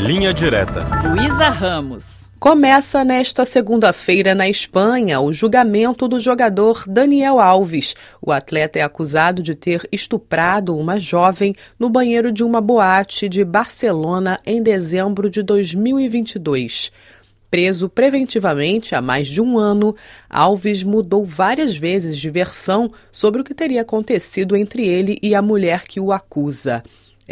Linha Direta. Luísa Ramos. Começa nesta segunda-feira na Espanha o julgamento do jogador Daniel Alves. O atleta é acusado de ter estuprado uma jovem no banheiro de uma boate de Barcelona em dezembro de 2022. Preso preventivamente há mais de um ano, Alves mudou várias vezes de versão sobre o que teria acontecido entre ele e a mulher que o acusa.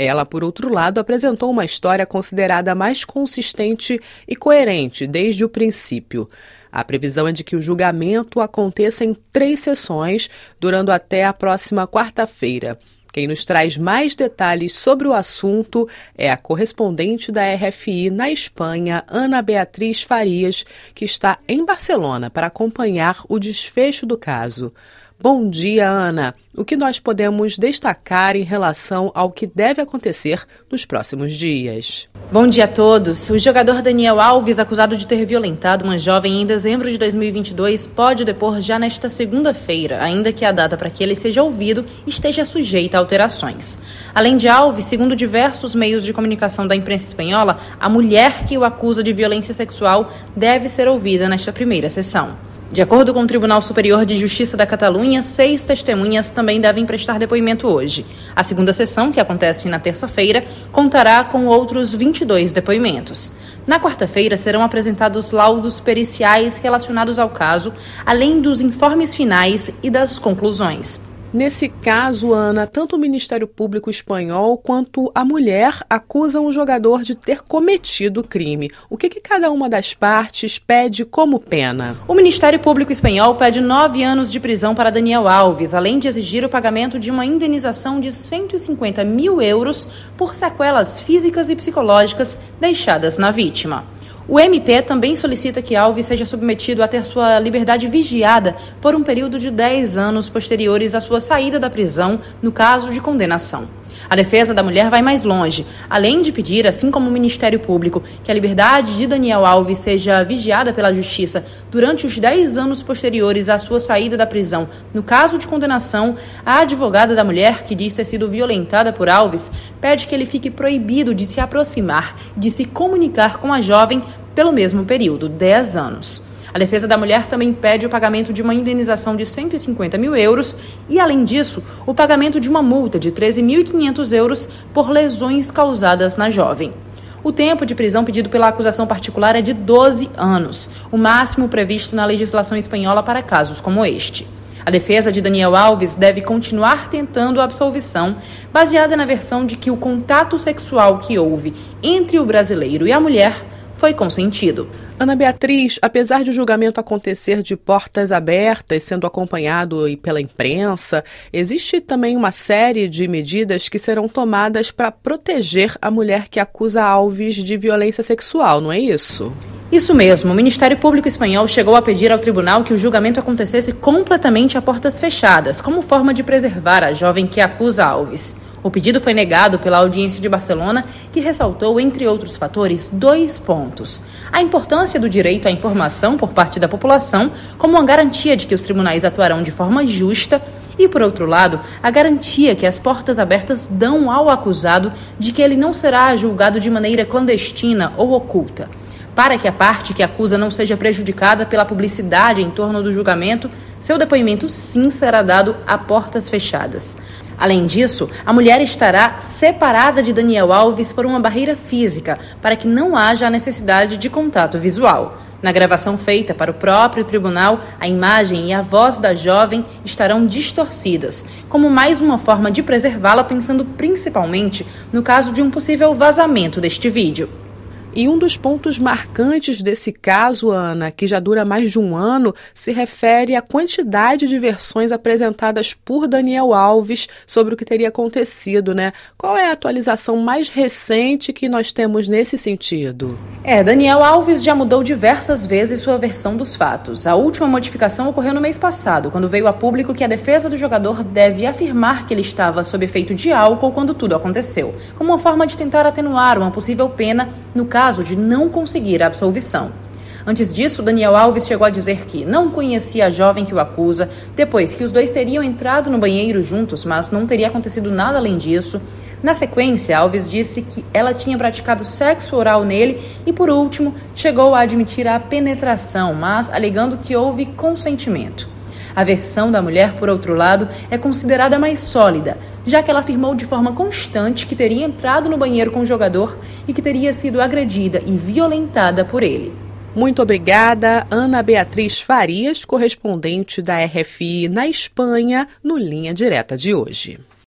Ela, por outro lado, apresentou uma história considerada mais consistente e coerente desde o princípio. A previsão é de que o julgamento aconteça em três sessões, durando até a próxima quarta-feira. Quem nos traz mais detalhes sobre o assunto é a correspondente da RFI na Espanha, Ana Beatriz Farias, que está em Barcelona para acompanhar o desfecho do caso. Bom dia, Ana. O que nós podemos destacar em relação ao que deve acontecer nos próximos dias? Bom dia a todos. O jogador Daniel Alves, acusado de ter violentado uma jovem em dezembro de 2022, pode depor já nesta segunda-feira, ainda que a data para que ele seja ouvido esteja sujeita a alterações. Além de Alves, segundo diversos meios de comunicação da imprensa espanhola, a mulher que o acusa de violência sexual deve ser ouvida nesta primeira sessão. De acordo com o Tribunal Superior de Justiça da Catalunha, seis testemunhas também devem prestar depoimento hoje. A segunda sessão, que acontece na terça-feira, contará com outros 22 depoimentos. Na quarta-feira serão apresentados laudos periciais relacionados ao caso, além dos informes finais e das conclusões. Nesse caso, Ana, tanto o Ministério Público espanhol quanto a mulher acusam o jogador de ter cometido o crime. O que, que, cada uma das partes pede como pena? O Ministério Público espanhol pede nove anos de prisão para Daniel Alves, além de exigir o pagamento de uma indenização de 150 mil euros por sequelas físicas e psicológicas deixadas na vítima. O MP também solicita que Alves seja submetido a ter sua liberdade vigiada por um período de 10 anos posteriores à sua saída da prisão, no caso de condenação. A defesa da mulher vai mais longe, além de pedir, assim como o Ministério Público, que a liberdade de Daniel Alves seja vigiada pela Justiça durante os 10 anos posteriores à sua saída da prisão. No caso de condenação, a advogada da mulher, que diz ter sido violentada por Alves, pede que ele fique proibido de se aproximar, de se comunicar com a jovem pelo mesmo período, 10 anos. A defesa da mulher também pede o pagamento de uma indenização de 150 mil euros e, além disso, o pagamento de uma multa de 13.500 euros por lesões causadas na jovem. O tempo de prisão pedido pela acusação particular é de 12 anos, o máximo previsto na legislação espanhola para casos como este. A defesa de Daniel Alves deve continuar tentando a absolvição, baseada na versão de que o contato sexual que houve entre o brasileiro e a mulher foi consentido. Ana Beatriz, apesar de o julgamento acontecer de portas abertas, sendo acompanhado pela imprensa, existe também uma série de medidas que serão tomadas para proteger a mulher que acusa Alves de violência sexual, não é isso? Isso mesmo. O Ministério Público Espanhol chegou a pedir ao tribunal que o julgamento acontecesse completamente a portas fechadas, como forma de preservar a jovem que acusa Alves. O pedido foi negado pela audiência de Barcelona, que ressaltou, entre outros fatores, dois pontos: a importância do direito à informação por parte da população, como uma garantia de que os tribunais atuarão de forma justa, e, por outro lado, a garantia que as portas abertas dão ao acusado de que ele não será julgado de maneira clandestina ou oculta. Para que a parte que acusa não seja prejudicada pela publicidade em torno do julgamento, seu depoimento sim será dado a portas fechadas. Além disso, a mulher estará separada de Daniel Alves por uma barreira física, para que não haja a necessidade de contato visual. Na gravação feita para o próprio tribunal, a imagem e a voz da jovem estarão distorcidas, como mais uma forma de preservá-la, pensando principalmente no caso de um possível vazamento deste vídeo. E um dos pontos marcantes desse caso, Ana, que já dura mais de um ano, se refere à quantidade de versões apresentadas por Daniel Alves sobre o que teria acontecido, né? Qual é a atualização mais recente que nós temos nesse sentido? É, Daniel Alves já mudou diversas vezes sua versão dos fatos. A última modificação ocorreu no mês passado, quando veio a público que a defesa do jogador deve afirmar que ele estava sob efeito de álcool quando tudo aconteceu, como uma forma de tentar atenuar uma possível pena no caso caso de não conseguir a absolvição. Antes disso, Daniel Alves chegou a dizer que não conhecia a jovem que o acusa, depois que os dois teriam entrado no banheiro juntos, mas não teria acontecido nada além disso. Na sequência, Alves disse que ela tinha praticado sexo oral nele e, por último, chegou a admitir a penetração, mas alegando que houve consentimento. A versão da mulher, por outro lado, é considerada mais sólida, já que ela afirmou de forma constante que teria entrado no banheiro com o jogador e que teria sido agredida e violentada por ele. Muito obrigada, Ana Beatriz Farias, correspondente da RFI na Espanha, no Linha Direta de hoje.